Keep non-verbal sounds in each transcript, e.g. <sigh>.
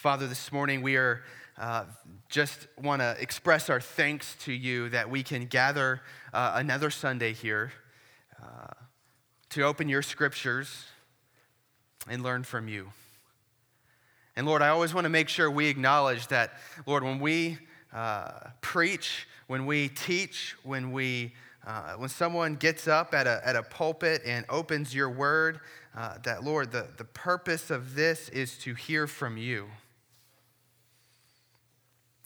Father, this morning we are uh, just want to express our thanks to you that we can gather uh, another Sunday here uh, to open your scriptures and learn from you. And Lord, I always want to make sure we acknowledge that, Lord, when we uh, preach, when we teach, when we uh, when someone gets up at a, at a pulpit and opens your word, uh, that Lord, the, the purpose of this is to hear from you.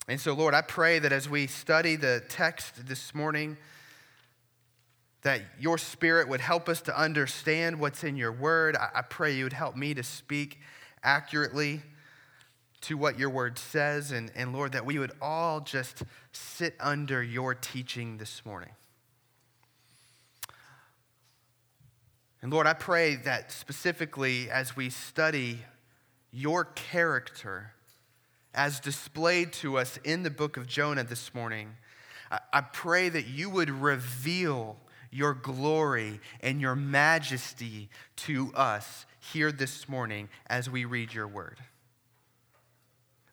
And so, Lord, I pray that as we study the text this morning, that your spirit would help us to understand what's in your word. I, pray you would help me to speak accurately to what your word says. And, and Lord, that we would all just sit under your teaching this morning. And Lord, I pray that specifically as we study your character, as displayed to us in the book of Jonah this morning, I pray that you would reveal your glory and your majesty to us here this morning as we read your word.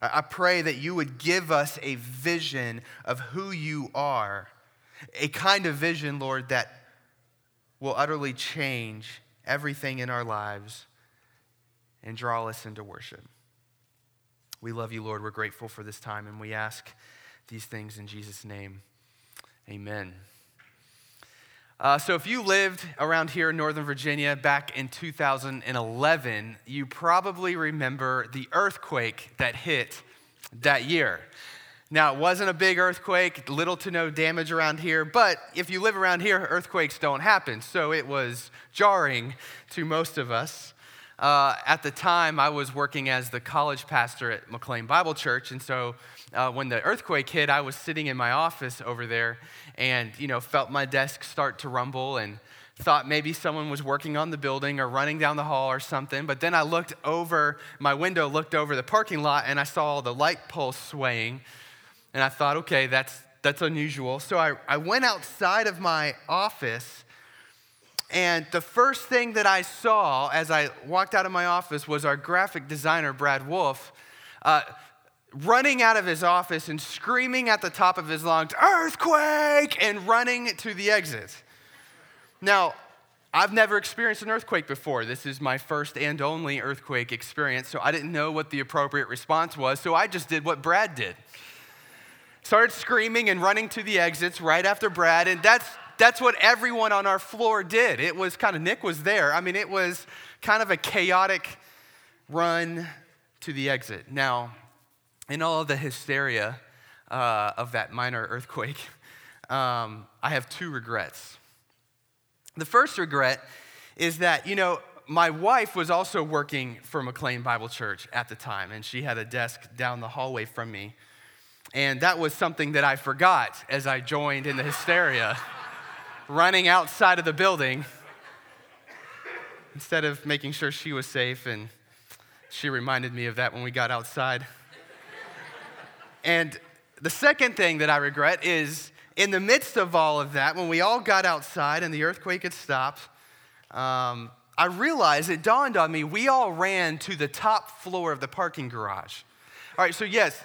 I pray that you would give us a vision of who you are, a kind of vision, Lord, that will utterly change everything in our lives and draw us into worship. We love you, Lord. We're grateful for this time, and we ask these things in Jesus' name. Amen. Uh, so, if you lived around here in Northern Virginia back in 2011, you probably remember the earthquake that hit that year. Now, it wasn't a big earthquake, little to no damage around here, but if you live around here, earthquakes don't happen. So, it was jarring to most of us. Uh, at the time, I was working as the college pastor at McLean Bible Church, and so uh, when the earthquake hit, I was sitting in my office over there, and you know, felt my desk start to rumble, and thought maybe someone was working on the building or running down the hall or something. But then I looked over my window, looked over the parking lot, and I saw the light poles swaying, and I thought, okay, that's that's unusual. So I, I went outside of my office and the first thing that I saw as I walked out of my office was our graphic designer, Brad Wolf, uh, running out of his office and screaming at the top of his lungs, earthquake, and running to the exit. Now, I've never experienced an earthquake before. This is my first and only earthquake experience, so I didn't know what the appropriate response was, so I just did what Brad did. Started screaming and running to the exits right after Brad, and that's that's what everyone on our floor did. It was kind of, Nick was there. I mean, it was kind of a chaotic run to the exit. Now, in all of the hysteria uh, of that minor earthquake, um, I have two regrets. The first regret is that, you know, my wife was also working for McLean Bible Church at the time, and she had a desk down the hallway from me. And that was something that I forgot as I joined in the hysteria <laughs> running outside of the building instead of making sure she was safe. And she reminded me of that when we got outside. and the second thing that I regret is in the midst of all of that, when we all got outside and the earthquake had stopped, um, I realized it dawned on me we all ran to the top floor of the parking garage. All right, so yes,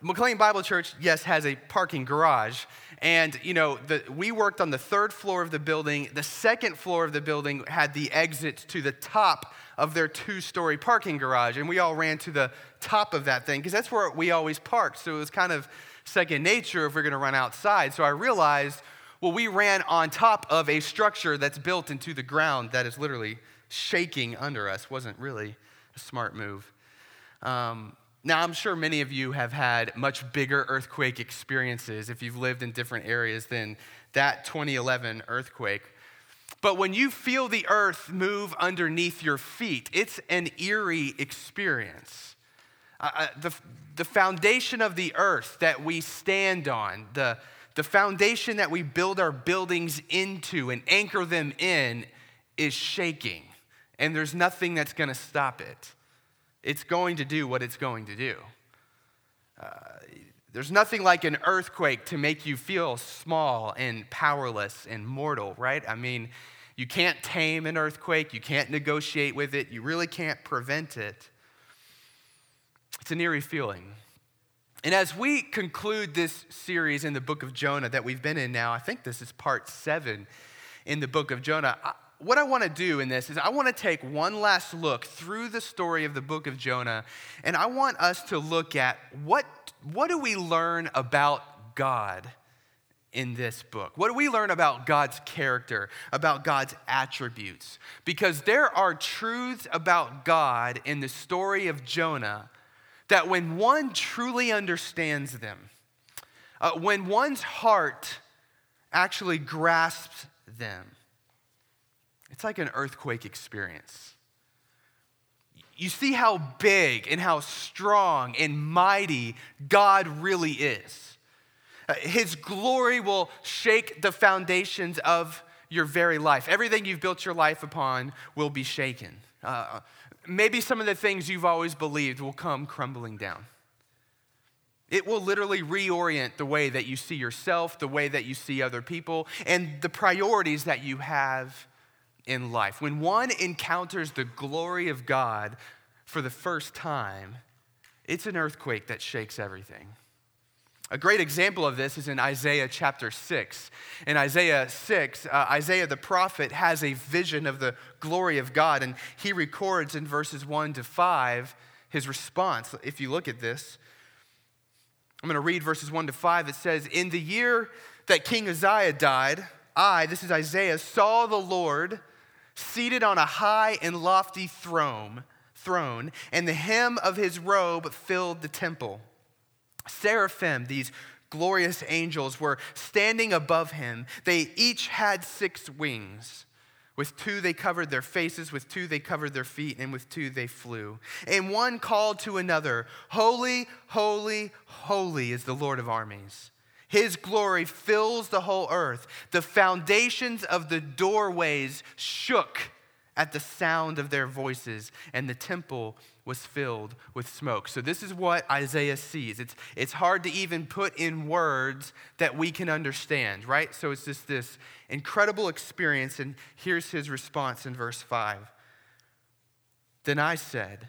McLean Bible Church, yes, has a parking garage. And, you know, the, we worked on the third floor of the building. The second floor of the building had the exit to the top of their two story parking garage. And we all ran to the top of that thing because that's where we always parked. So it was kind of second nature if we're going to run outside. So I realized, well, we ran on top of a structure that's built into the ground that is literally shaking under us. Wasn't really a smart move. Um, now, I'm sure many of you have had much bigger earthquake experiences if you've lived in different areas than that 2011 earthquake. But when you feel the earth move underneath your feet, it's an eerie experience. Uh, uh the, the foundation of the earth that we stand on, the, the foundation that we build our buildings into and anchor them in, is shaking. And there's nothing that's to stop it it's going to do what it's going to do. Uh, there's nothing like an earthquake to make you feel small and powerless and mortal, right? I mean, you can't tame an earthquake, you can't negotiate with it, you really can't prevent it. It's an eerie feeling. And as we conclude this series in the book of Jonah that we've been in now, I think this is part seven in the book of Jonah. What I want to do in this is I want to take one last look through the story of the book of Jonah, and I want us to look at what, what do we learn about God in this book? What do we learn about God's character, about God's attributes? Because there are truths about God in the story of Jonah that when one truly understands them, uh, when one's heart actually grasps them, it's like an earthquake experience. You see how big and how strong and mighty God really is. Uh, his glory will shake the foundations of your very life. Everything you've built your life upon will be shaken. Uh, maybe some of the things you've always believed will come crumbling down. It will literally reorient the way that you see yourself, the way that you see other people, and the priorities that you have in life. When one encounters the glory of God for the first time, it's an earthquake that shakes everything. A great example of this is in Isaiah chapter 6. In Isaiah 6, uh, Isaiah the prophet has a vision of the glory of God, and he records in verses 1 to 5 his response. If you look at this, I'm going to read verses 1 to 5. It says, In the year that King Uzziah died, I, this is Isaiah, saw the Lord seated on a high and lofty throne, throne, and the hem of his robe filled the temple. Seraphim, these glorious angels, were standing above him. They each had six wings. With two they covered their faces, with two they covered their feet, and with two they flew. And one called to another, Holy, holy, holy is the Lord of armies. His glory fills the whole earth. The foundations of the doorways shook at the sound of their voices, and the temple was filled with smoke. So, this is what Isaiah sees. It's, it's hard to even put in words that we can understand, right? So, it's just this incredible experience. And here's his response in verse 5 Then I said,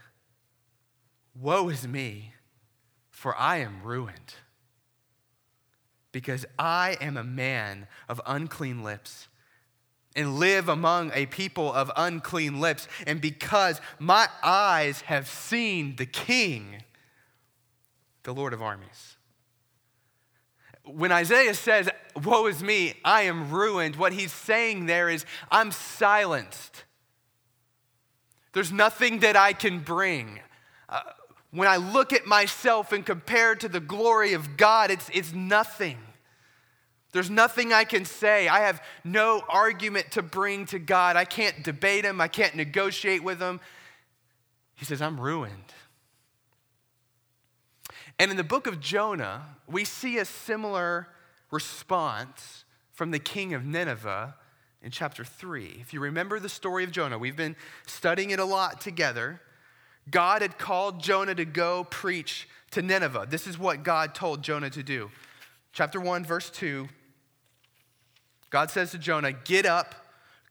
Woe is me, for I am ruined, because I am a man of unclean lips and live among a people of unclean lips. And because my eyes have seen the King, the Lord of armies. When Isaiah says, Woe is me, I am ruined, what he's saying there is, I'm silenced. There's nothing that I can bring. Uh, when I look at myself and compare to the glory of God, it's, it's nothing. There's nothing I can say. I have no argument to bring to God. I can't debate him. I can't negotiate with him. He says, I'm ruined. And in the book of Jonah, we see a similar response from the king of Nineveh in chapter 3. If you remember the story of Jonah, we've been studying it a lot together. God had called Jonah to go preach to Nineveh. This is what God told Jonah to do. Chapter 1, verse 2 God says to Jonah, Get up,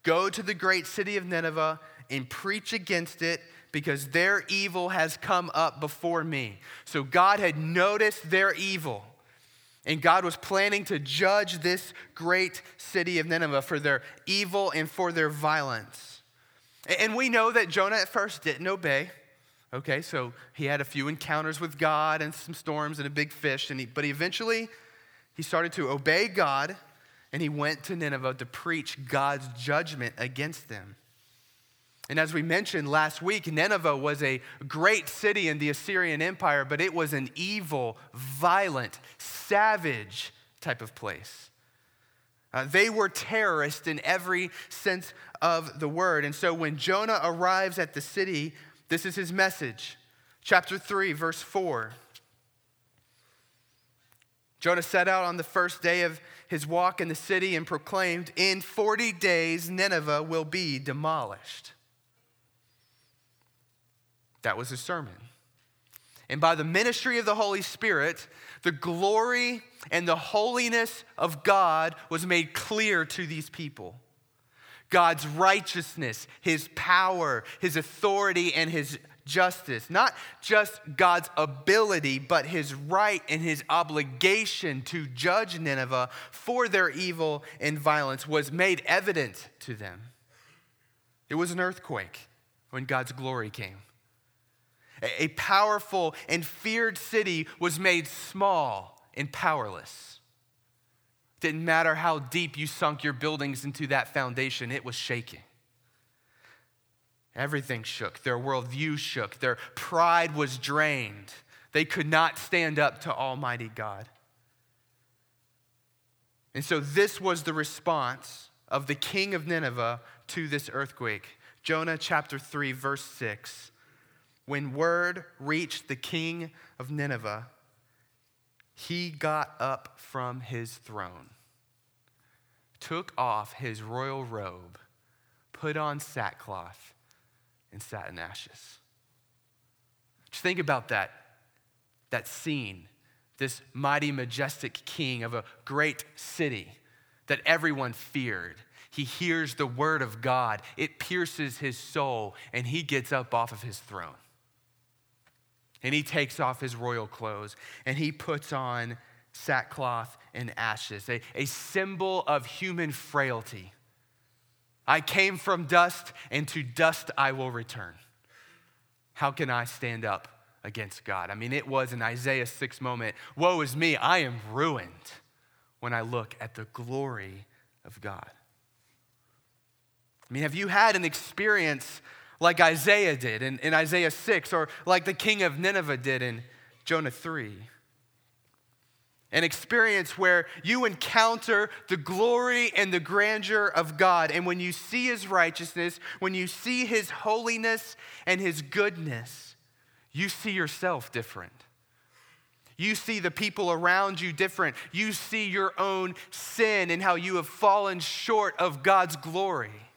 go to the great city of Nineveh, and preach against it because their evil has come up before me. So God had noticed their evil. And God was planning to judge this great city of Nineveh for their evil and for their violence. And we know that Jonah at first didn't obey. Okay, so he had a few encounters with God and some storms and a big fish, and he, but eventually he started to obey God and he went to Nineveh to preach God's judgment against them. And as we mentioned last week, Nineveh was a great city in the Assyrian Empire, but it was an evil, violent, savage type of place. Uh, they were terrorists in every sense of the word. And so when Jonah arrives at the city, this is his message. Chapter 3, verse 4. Jonah set out on the first day of his walk in the city and proclaimed, In 40 days, Nineveh will be demolished. That was his sermon. And by the ministry of the Holy Spirit, the glory and the holiness of God was made clear to these people. God's righteousness, his power, his authority, and his justice, not just God's ability, but his right and his obligation to judge Nineveh for their evil and violence was made evident to them. It was an earthquake when God's glory came. A powerful and feared city was made small and powerless. Didn't matter how deep you sunk your buildings into that foundation, it was shaking. Everything shook. Their worldview shook. Their pride was drained. They could not stand up to Almighty God. And so, this was the response of the king of Nineveh to this earthquake. Jonah chapter 3, verse 6. When word reached the king of Nineveh, he got up from his throne, took off his royal robe, put on sackcloth, and sat in ashes. Just think about that, that scene. This mighty, majestic king of a great city that everyone feared. He hears the word of God, it pierces his soul, and he gets up off of his throne. And he takes off his royal clothes and he puts on sackcloth and ashes, a, a symbol of human frailty I came from dust, and to dust I will return. How can I stand up against God? I mean, it was an Isaiah 6 moment. Woe is me, I am ruined when I look at the glory of God. I mean, have you had an experience like Isaiah did in, in Isaiah 6 or like the king of Nineveh did in Jonah 3? An experience where you encounter the glory and the grandeur of God. And when you see his righteousness, when you see his holiness and his goodness, you see yourself different. You see the people around you different. You see your own sin and how you have fallen short of God's glory.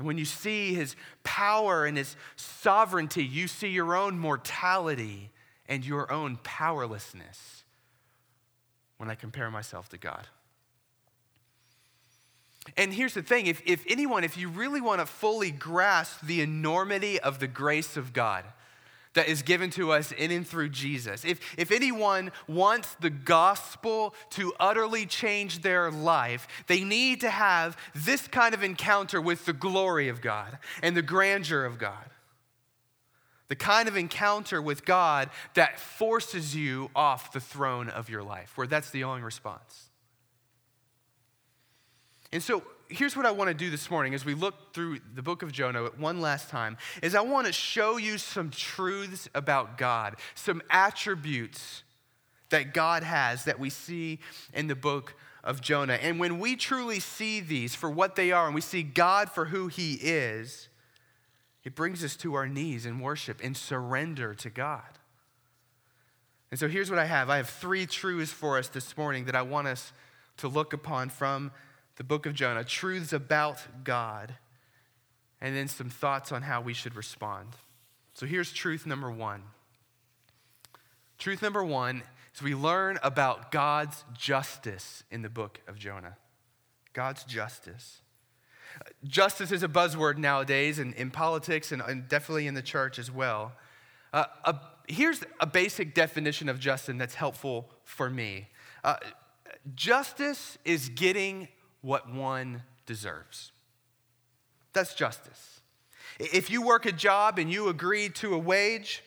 And when you see his power and his sovereignty, you see your own mortality and your own powerlessness when I compare myself to God. And here's the thing if, if anyone, if you really want to fully grasp the enormity of the grace of God that is given to us in and through Jesus, if, if anyone wants the gospel to utterly change their life, they need to have this kind of encounter with the glory of God and the grandeur of God the kind of encounter with God that forces you off the throne of your life, where that's the only response. And so here's what I want to do this morning as we look through the book of Jonah one last time is I want to show you some truths about God, some attributes that God has that we see in the book of Jonah. And when we truly see these for what they are and we see God for who he is, it brings us to our knees in worship and surrender to God. And so here's what I have I have three truths for us this morning that I want us to look upon from the book of Jonah truths about God, and then some thoughts on how we should respond. So here's truth number one. Truth number one is we learn about God's justice in the book of Jonah. God's justice. Justice is a buzzword nowadays in, in politics and, and definitely in the church as well. Uh, a, here's a basic definition of justice that's helpful for me uh, justice is getting what one deserves. That's justice. If you work a job and you agree to a wage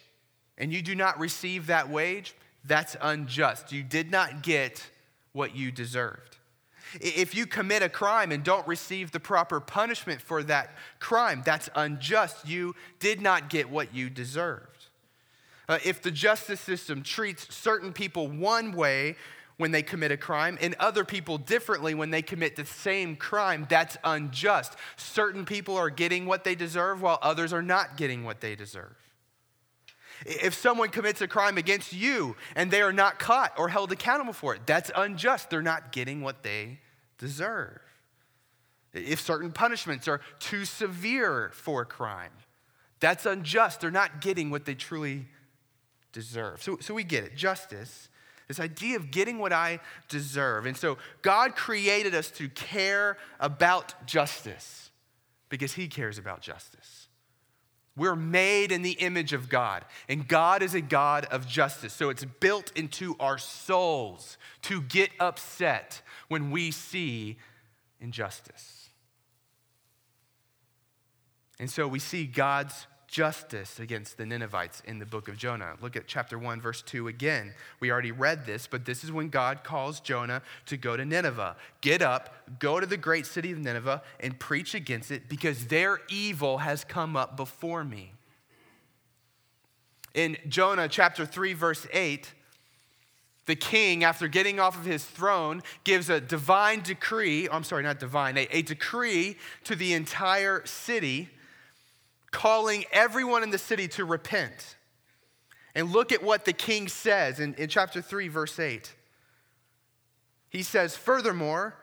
and you do not receive that wage, that's unjust. You did not get what you deserved. If you commit a crime and don't receive the proper punishment for that crime, that's unjust. You did not get what you deserved. Uh, if the justice system treats certain people one way when they commit a crime and other people differently when they commit the same crime, that's unjust. Certain people are getting what they deserve while others are not getting what they deserve. If someone commits a crime against you and they are not caught or held accountable for it, that's unjust. They're not getting what they deserve. If certain punishments are too severe for a crime, that's unjust. They're not getting what they truly deserve. So, so we get it. Justice, this idea of getting what I deserve. And so God created us to care about justice because He cares about justice. We're made in the image of God, and God is a God of justice. So it's built into our souls to get upset when we see injustice. And so we see God's justice against the Ninevites in the book of Jonah. Look at chapter 1, verse 2 again. We already read this, but this is when God calls Jonah to go to Nineveh. Get up, go to the great city of Nineveh, and preach against it because their evil has come up before me. In Jonah chapter 3, verse 8, the king, after getting off of his throne, gives a divine decree. I'm sorry, not divine, a, a decree to the entire city calling everyone in the city to repent. And look at what the king says in, in chapter 3, verse 8. He says, Furthermore,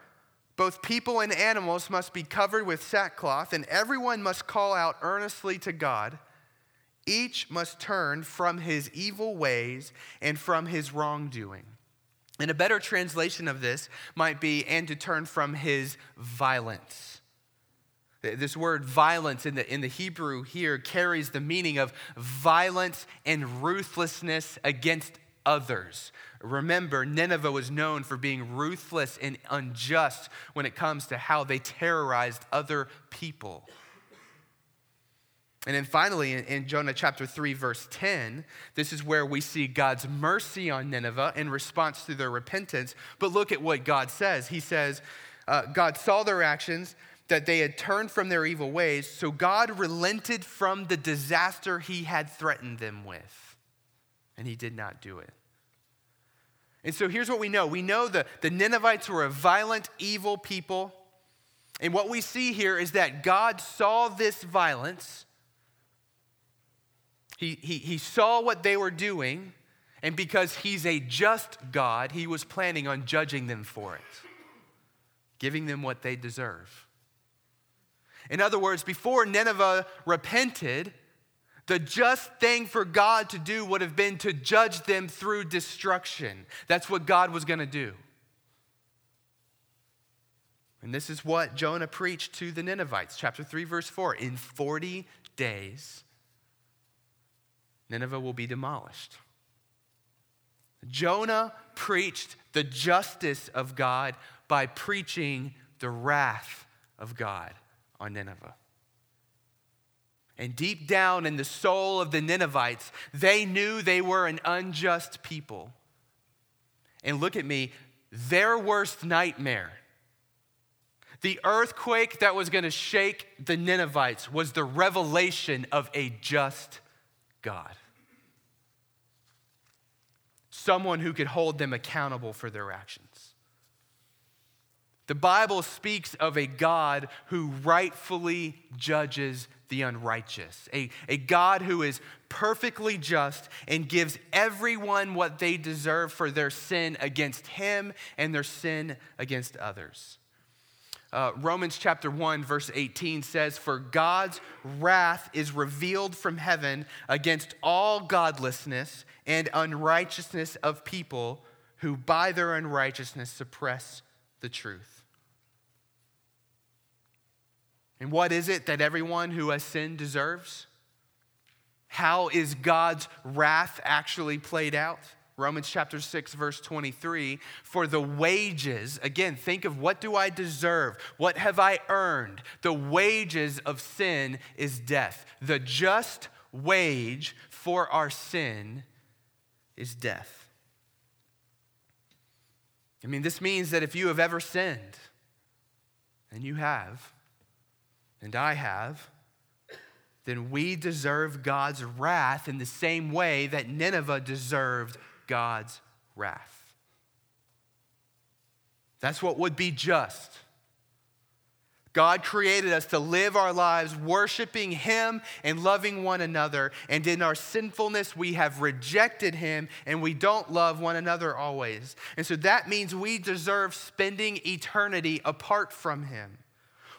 both people and animals must be covered with sackcloth, and everyone must call out earnestly to God. Each must turn from his evil ways and from his wrongdoing. And a better translation of this might be, and to turn from his violence. This word violence in the, in the Hebrew here carries the meaning of violence and ruthlessness against others. Remember, Nineveh was known for being ruthless and unjust when it comes to how they terrorized other people. And then finally, in, Jonah chapter 3, verse 10, this is where we see God's mercy on Nineveh in response to their repentance. But look at what God says. He says, uh, God saw their actions that they had turned from their evil ways, so God relented from the disaster he had threatened them with. And he did not do it. And so here's what we know we know the, the Ninevites were a violent, evil people. And what we see here is that God saw this violence, he, he, he saw what they were doing, and because he's a just God, he was planning on judging them for it, giving them what they deserve. In other words, before Nineveh repented, the just thing for God to do would have been to judge them through destruction. That's what God was going to do. And this is what Jonah preached to the Ninevites, chapter 3, verse 4. In 40 days, Nineveh will be demolished. Jonah preached the justice of God by preaching the wrath of God on Nineveh. And deep down in the soul of the Ninevites, they knew they were an unjust people. And look at me, their worst nightmare, the earthquake that was going to shake the Ninevites, was the revelation of a just God. Someone who could hold them accountable for their actions. The Bible speaks of a God who rightfully judges the unrighteous, a, a God who is perfectly just and gives everyone what they deserve for their sin against him and their sin against others. Uh, Romans chapter 1, verse 18 says, For God's wrath is revealed from heaven against all godlessness and unrighteousness of people who by their unrighteousness suppress the truth. And what is it that everyone who has sinned deserves? How is God's wrath actually played out? Romans chapter 6, verse 23 For the wages, again, think of what do I deserve? What have I earned? The wages of sin is death. The just wage for our sin is death. I mean, this means that if you have ever sinned, and you have, and I have, then we deserve God's wrath in the same way that Nineveh deserved God's wrath. That's what would be just. God created us to live our lives worshiping Him and loving one another. And in our sinfulness, we have rejected Him and we don't love one another always. And so that means we deserve spending eternity apart from Him.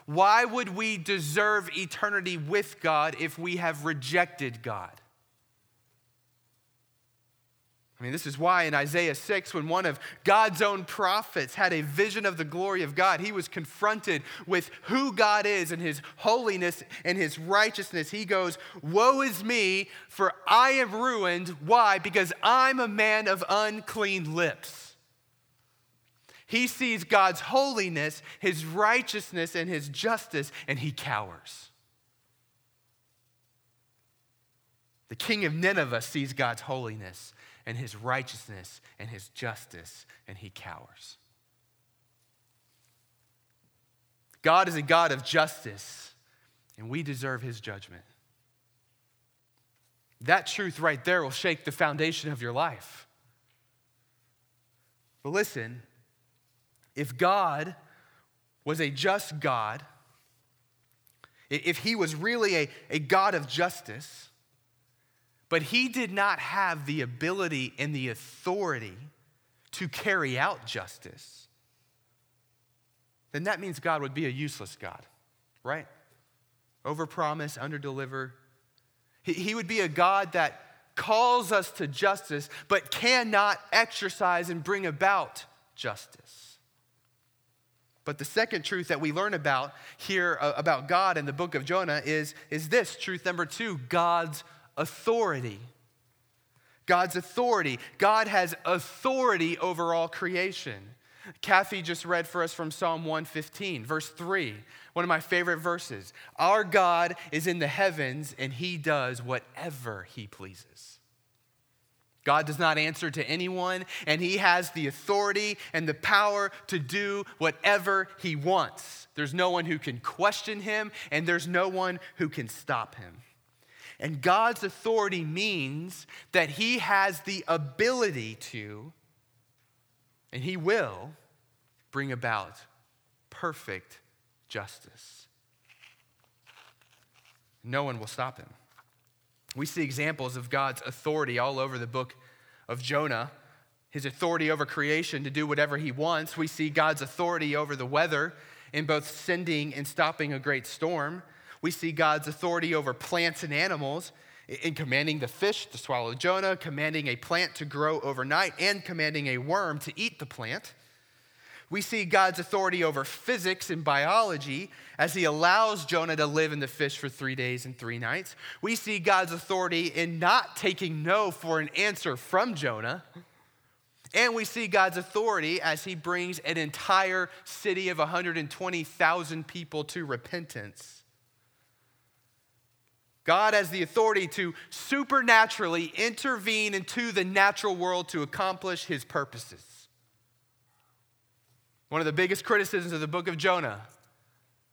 Why would we deserve eternity with God if we have rejected God? I mean, this is why in Isaiah 6, when one of God's own prophets had a vision of the glory of God, he was confronted with who God is and his holiness and his righteousness. He goes, Woe is me, for I am ruined. Why? Because I'm a man of unclean lips. He sees God's holiness, his righteousness, and his justice, and he cowers. The king of Nineveh sees God's holiness and his righteousness and his justice, and he cowers. God is a God of justice, and we deserve his judgment. That truth right there will shake the foundation of your life. But listen, if God was a just God, if he was really a, a God of justice, but he did not have the ability and the authority to carry out justice, then that means God would be a useless God, right? Overpromise, underdeliver. He, he would be a God that calls us to justice, but cannot exercise and bring about justice. But the second truth that we learn about here uh, about God in the book of Jonah is, is this truth number two God's authority. God's authority. God has authority over all creation. Kathy just read for us from Psalm 115, verse 3, one of my favorite verses. Our God is in the heavens and he does whatever he pleases. God does not answer to anyone, and he has the authority and the power to do whatever he wants. There's no one who can question him, and there's no one who can stop him. And God's authority means that He has the ability to, and He will, bring about perfect justice. No one will stop Him. We see examples of God's authority all over the book of Jonah. His authority over creation to do whatever he wants. We see God's authority over the weather in both sending and stopping a great storm. We see God's authority over plants and animals in commanding the fish to swallow Jonah, commanding a plant to grow overnight, and commanding a worm to eat the plant. We see God's authority over physics and biology as he allows Jonah to live in the fish for three days and three nights. We see God's authority in not taking no for an answer from Jonah. And we see God's authority as he brings an entire city of 120,000 people to repentance. God has the authority to supernaturally intervene into the natural world to accomplish his purposes. One of the biggest criticisms of the book of Jonah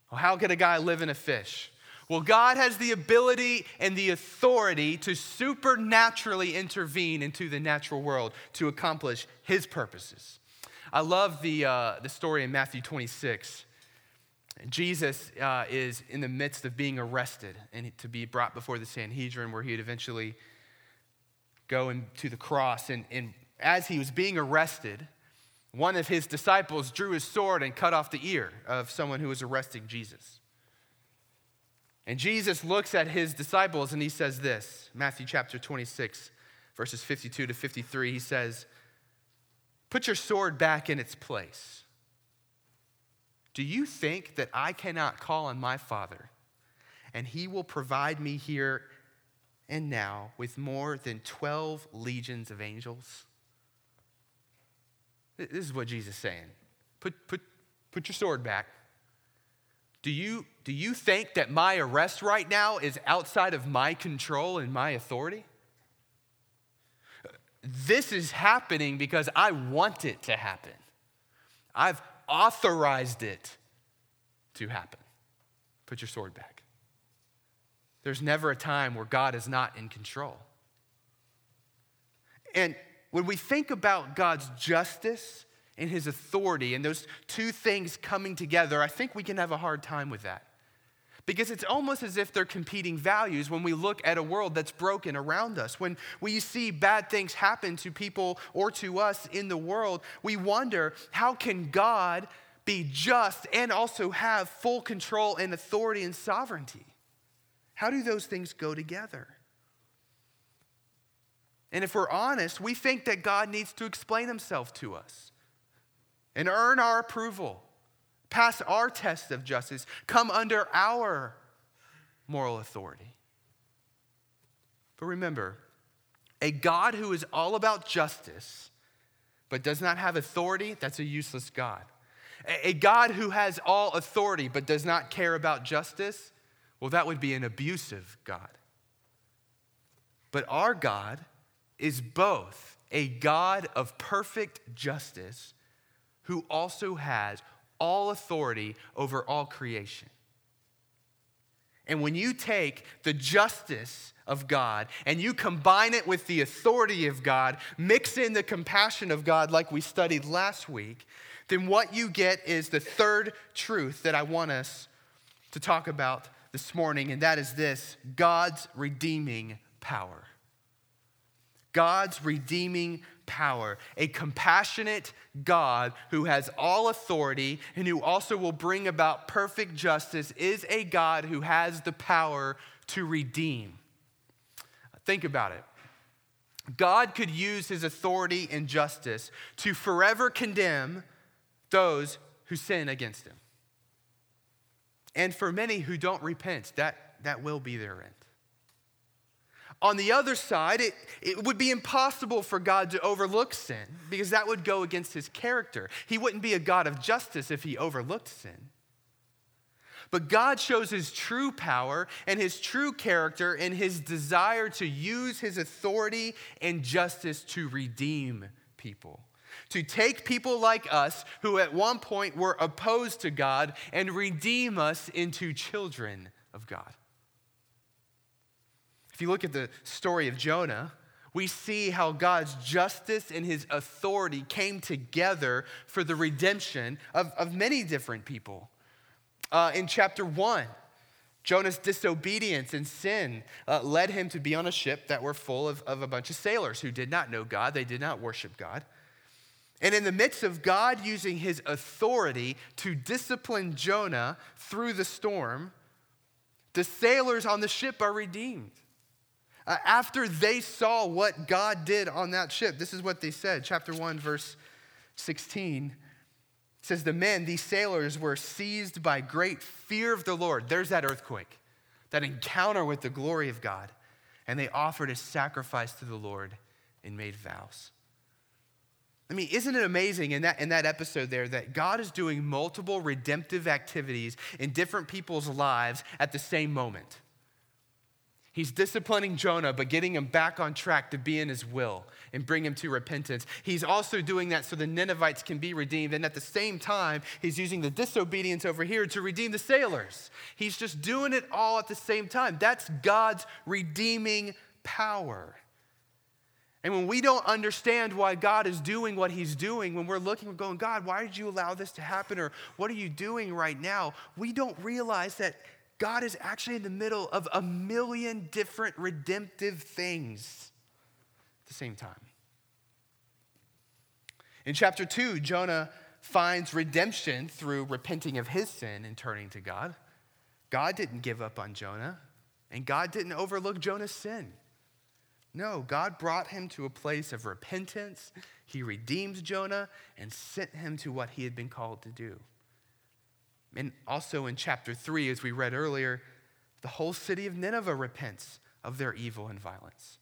well, how could a guy live in a fish? Well, God has the ability and the authority to supernaturally intervene into the natural world to accomplish his purposes. I love the, uh, the story in Matthew 26 Jesus uh, is in the midst of being arrested and to be brought before the Sanhedrin, where he'd eventually go to the cross. And, and as he was being arrested, one of his disciples drew his sword and cut off the ear of someone who was arresting Jesus. And Jesus looks at his disciples and he says this Matthew chapter 26, verses 52 to 53. He says, Put your sword back in its place. Do you think that I cannot call on my Father and he will provide me here and now with more than 12 legions of angels? This is what Jesus is saying. Put, put, put your sword back. Do you, do you think that my arrest right now is outside of my control and my authority? This is happening because I want it to happen. I've authorized it to happen. Put your sword back. There's never a time where God is not in control. And when we think about God's justice and his authority and those two things coming together, I think we can have a hard time with that. Because it's almost as if they're competing values when we look at a world that's broken around us. When we see bad things happen to people or to us in the world, we wonder how can God be just and also have full control and authority and sovereignty? How do those things go together? And if we're honest, we think that God needs to explain himself to us and earn our approval, pass our test of justice, come under our moral authority. But remember, a God who is all about justice but does not have authority, that's a useless God. A God who has all authority but does not care about justice, well, that would be an abusive God. But our God is both a God of perfect justice who also has all authority over all creation. And when you take the justice of God and you combine it with the authority of God, mix in the compassion of God like we studied last week, then what you get is the third truth that I want us to talk about this morning, and that is this God's redeeming power. God's redeeming power, a compassionate God who has all authority and who also will bring about perfect justice, is a God who has the power to redeem. Think about it. God could use his authority and justice to forever condemn those who sin against him. And for many who don't repent, that, that will be their end. On the other side, it, it would be impossible for God to overlook sin because that would go against his character. He wouldn't be a God of justice if he overlooked sin. But God shows his true power and his true character in his desire to use his authority and justice to redeem people. To take people like us who at one point were opposed to God and redeem us into children of God. If you look at the story of Jonah, we see how God's justice and his authority came together for the redemption of, of many different people. Uh, in chapter one, Jonah's disobedience and sin uh, led him to be on a ship that were full of, of a bunch of sailors who did not know God, they did not worship God. And in the midst of God using his authority to discipline Jonah through the storm, the sailors on the ship are redeemed. Uh, after they saw what God did on that ship, this is what they said. Chapter 1, verse 16 says, The men, these sailors, were seized by great fear of the Lord. There's that earthquake, that encounter with the glory of God. And they offered a sacrifice to the Lord and made vows. I mean, isn't it amazing in that, in that episode there that God is doing multiple redemptive activities in different people's lives at the same moment? He's disciplining Jonah, but getting him back on track to be in his will and bring him to repentance. He's also doing that so the Ninevites can be redeemed. And at the same time, he's using the disobedience over here to redeem the sailors. He's just doing it all at the same time. That's God's redeeming power. And when we don't understand why God is doing what he's doing, when we're looking, we're going, God, why did you allow this to happen? Or what are you doing right now? We don't realize that God is actually in the middle of a million different redemptive things at the same time. In chapter 2, Jonah finds redemption through repenting of his sin and turning to God. God didn't give up on Jonah, and God didn't overlook Jonah's sin. No, God brought him to a place of repentance. He redeemed Jonah and sent him to what he had been called to do. And also in chapter 3, as we read earlier, the whole city of Nineveh repents of their evil and violence.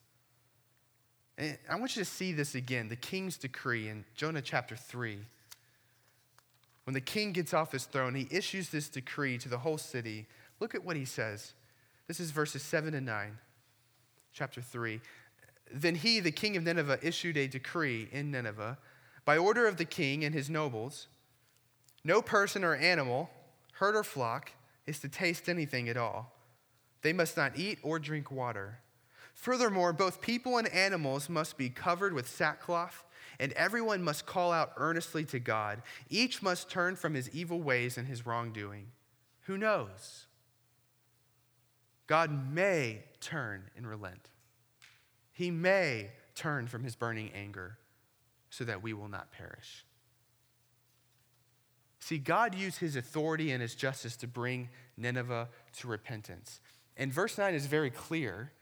And I want you to see this again the king's decree in Jonah chapter 3. When the king gets off his throne, he issues this decree to the whole city. Look at what he says. This is verses 7 and 9, chapter 3. Then he, the king of Nineveh, issued a decree in Nineveh by order of the king and his nobles no person or animal herd or flock, is to taste anything at all. They must not eat or drink water. Furthermore, both people and animals must be covered with sackcloth, and everyone must call out earnestly to God. Each must turn from his evil ways and his wrongdoing. Who knows? God may turn and relent. He may turn from his burning anger so that we will not perish. See, God used his authority and his justice to bring Nineveh to repentance. And verse 9 is very clear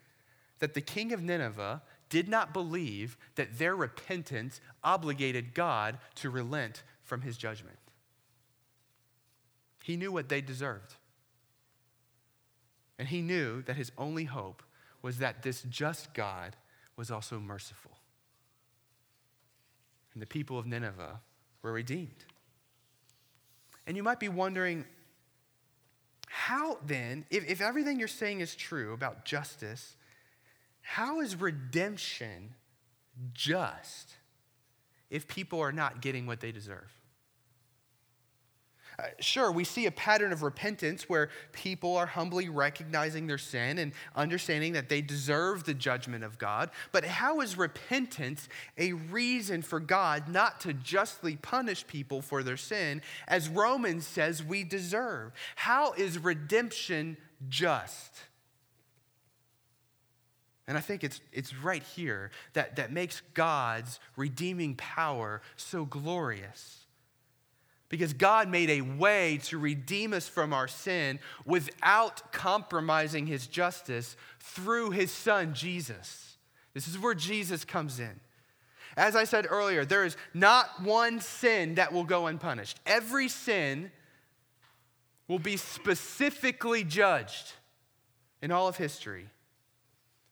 that the king of Nineveh did not believe that their repentance obligated God to relent from his judgment. He knew what they deserved. And he knew that his only hope was that this just God was also merciful. And the people of Nineveh were redeemed. And you might be wondering, how then, if, if everything you're saying is true about justice, how is redemption just if people are not getting what they deserve? Uh, sure, we see a pattern of repentance where people are humbly recognizing their sin and understanding that they deserve the judgment of God. But how is repentance a reason for God not to justly punish people for their sin, as Romans says we deserve? How is redemption just? And I think it's, it's right here that, that makes God's redeeming power so glorious. Because God made a way to redeem us from our sin without compromising his justice through his son, Jesus. This is where Jesus comes in. As I said earlier, there is not one sin that will go unpunished. Every sin will be specifically judged in all of history.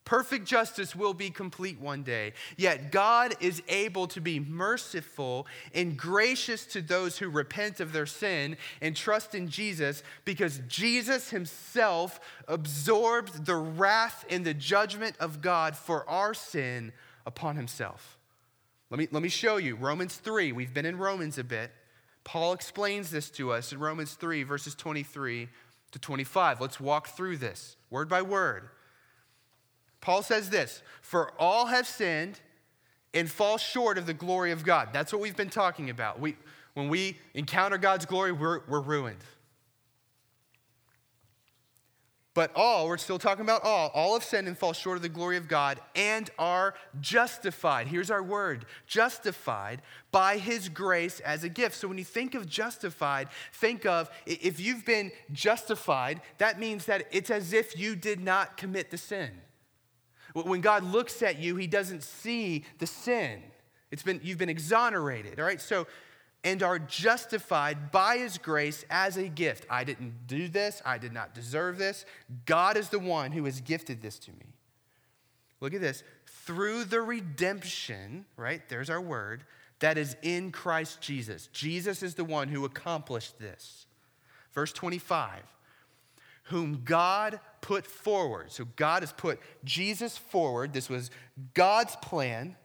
Perfect justice will be complete one day. Yet God is able to be merciful and gracious to those who repent of their sin and trust in Jesus because Jesus himself absorbed the wrath and the judgment of God for our sin upon himself. Let me, let me show you Romans 3. We've been in Romans a bit. Paul explains this to us in Romans 3, verses 23 to 25. Let's walk through this word by word. Paul says this For all have sinned and fall short of the glory of God. That's what we've been talking about. We, when we encounter God's glory, we're, we're ruined. But all, we're still talking about all, all have sinned and fall short of the glory of God and are justified. Here's our word justified by his grace as a gift. So when you think of justified, think of if you've been justified, that means that it's as if you did not commit the sin. When God looks at you, he doesn't see the sin. It's been, you've been exonerated, all right? So, and are justified by his grace as a gift. I didn't do this, I did not deserve this. God is the one who has gifted this to me. Look at this. Through the redemption, right? There's our word, that is in Christ Jesus. Jesus is the one who accomplished this. Verse 25 whom God put forward. So God has put Jesus forward. This was God's plan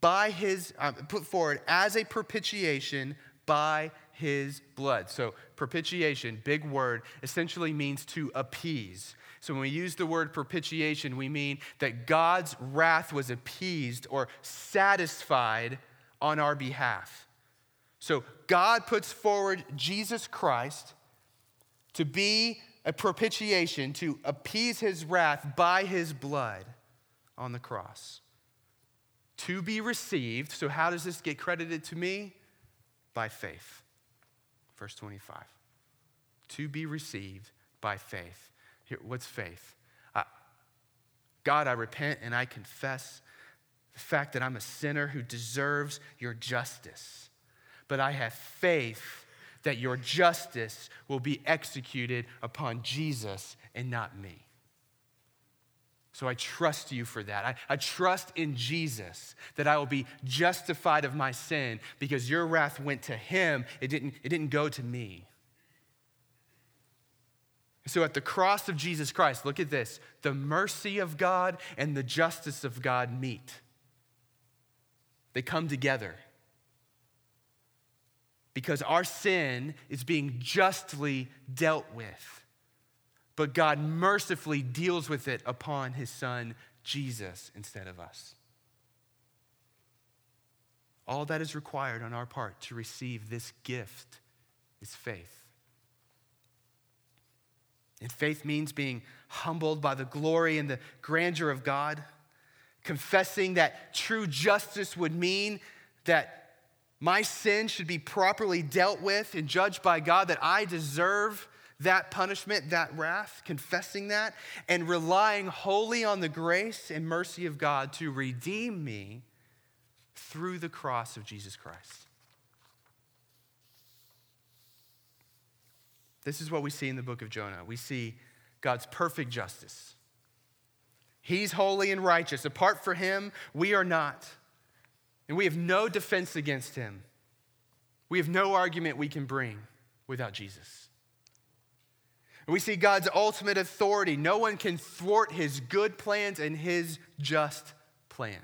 by his, um, put forward as a propitiation by his blood. So propitiation, big word, essentially means to appease. So when we use the word propitiation, we mean that God's wrath was appeased or satisfied on our behalf. So God puts forward Jesus Christ to be a propitiation, to appease his wrath by his blood on the cross. To be received. So, how does this get credited to me? By faith. Verse 25. To be received by faith. Here, what's faith? Uh, God, I repent and I confess the fact that I'm a sinner who deserves your justice. But I have faith that your justice will be executed upon Jesus and not me. So I trust you for that. I, I, trust in Jesus that I will be justified of my sin because your wrath went to him, it didn't, it didn't go to me. So at the cross of Jesus Christ, look at this the mercy of God and the justice of God meet, they come together because our sin is being justly dealt with. But God mercifully deals with it upon his son, Jesus, instead of us. All that is required on our part to receive this gift is faith. And faith means being humbled by the glory and the grandeur of God, confessing that true justice would mean that my sin should be properly dealt with and judged by God, that I deserve that punishment, that wrath, confessing that, and relying wholly on the grace and mercy of God to redeem me through the cross of Jesus Christ. This is what we see in the book of Jonah. We see God's perfect justice. He's holy and righteous. Apart from him, we are not. And we have no defense against him. We have no argument we can bring without Jesus. And we see God's ultimate authority. No one can thwart his good plans and his just plans.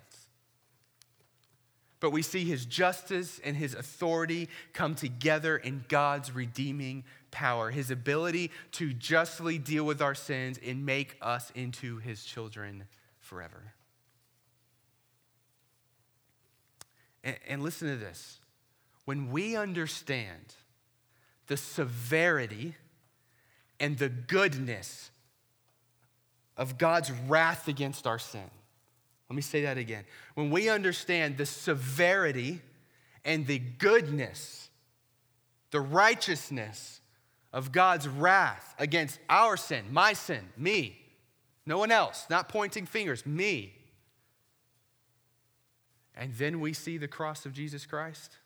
But we see his justice and his authority come together in God's redeeming power, his ability to justly deal with our sins and make us into his children forever. And, and listen to this when we understand the severity and the goodness of God's wrath against our sin. Let me say that again. When we understand the severity and the goodness, the righteousness of God's wrath against our sin, my sin, me, no one else, not pointing fingers, me. And then we see the cross of Jesus Christ.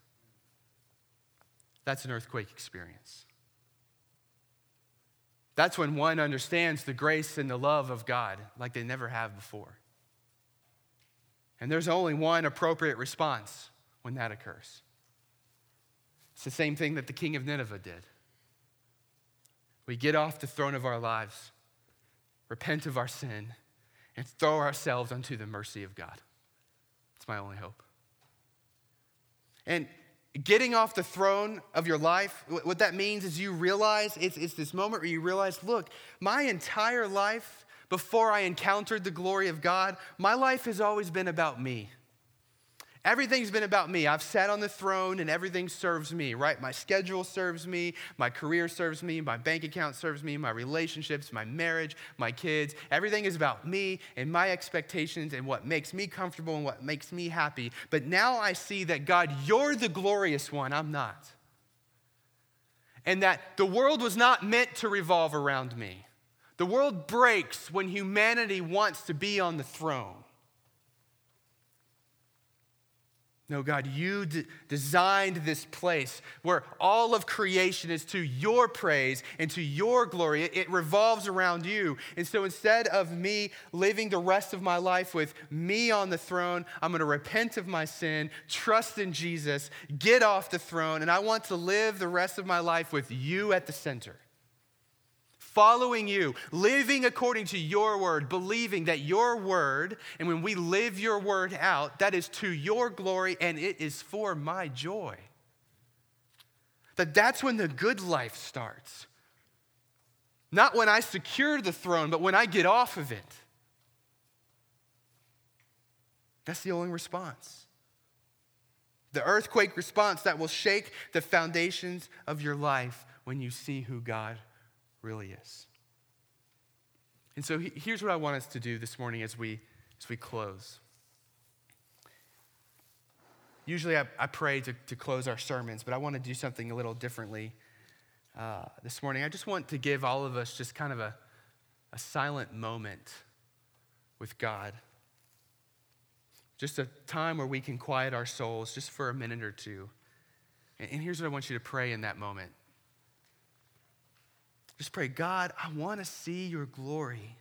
That's an earthquake experience. That's when one understands the grace and the love of God like they never have before. And there's only one appropriate response when that occurs. It's the same thing that the king of Nineveh did. We get off the throne of our lives, repent of our sin, and throw ourselves unto the mercy of God. My only hope. And getting off the throne of your life, what that means is you realize it's, it's this moment where you realize, look, my entire life before I encountered the glory of God, my life has always been about me. Everything's been about me. I've sat on the throne and everything serves me, right? My schedule serves me, my career serves me, my bank account serves me, my relationships, my marriage, my kids. Everything is about me and my expectations and what makes me comfortable and what makes me happy. But now I see that God, you're the glorious one, I'm not. And that the world was not meant to revolve around me. The world breaks when humanity wants to be on the throne. No, God, you d- designed this place where all of creation is to your praise and to your glory. It, it, revolves around you. And so instead of me living the rest of my life with me on the throne, I'm going to repent of my sin, trust in Jesus, get off the throne, and I want to live the rest of my life with you at the center following you, living according to your word, believing that your word, and when we live your word out, that is to your glory and it is for my joy. That that's when the good life starts. Not when I secure the throne, but when I get off of it. That's the only response. The earthquake response that will shake the foundations of your life when you see who God really is. And so here's what I want us to do this morning as we, as we close. Usually I, I pray to, to close our sermons, but I want to do something a little differently uh, this morning. I just want to give all of us just kind of a, a silent moment with God. Just a time where we can quiet our souls just for a minute or two. And, and here's what I want you to pray in that moment just pray, God, I want to see your glory.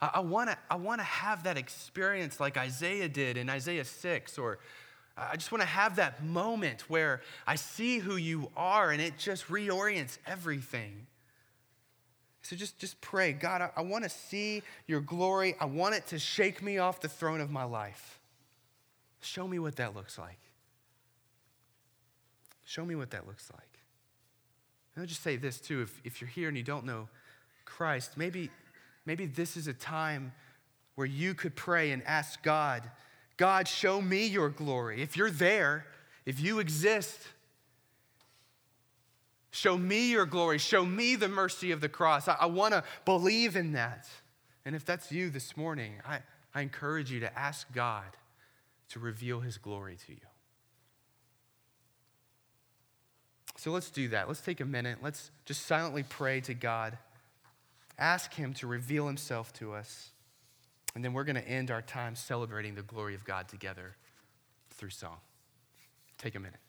I, want to I wanna have that experience like Isaiah did in Isaiah 6, or I just want to have that moment where I see who you are and it just reorients everything. So just, just pray, God, I, I want to see your glory. I want it to shake me off the throne of my life. Show me what that looks like. Show me what that looks like. And I'll just say this too if, if you're here and you don't know Christ, maybe, maybe this is a time where you could pray and ask God, God, show me your glory. If you're there, if you exist, show me your glory. Show me the mercy of the cross. I, I want to believe in that. And if that's you this morning, I, I encourage you to ask God to reveal his glory to you. So let's do that. Let's take a minute. Let's just silently pray to God. Ask Him to reveal Himself to us. And then we're going to end our time celebrating the glory of God together through song. Take a minute.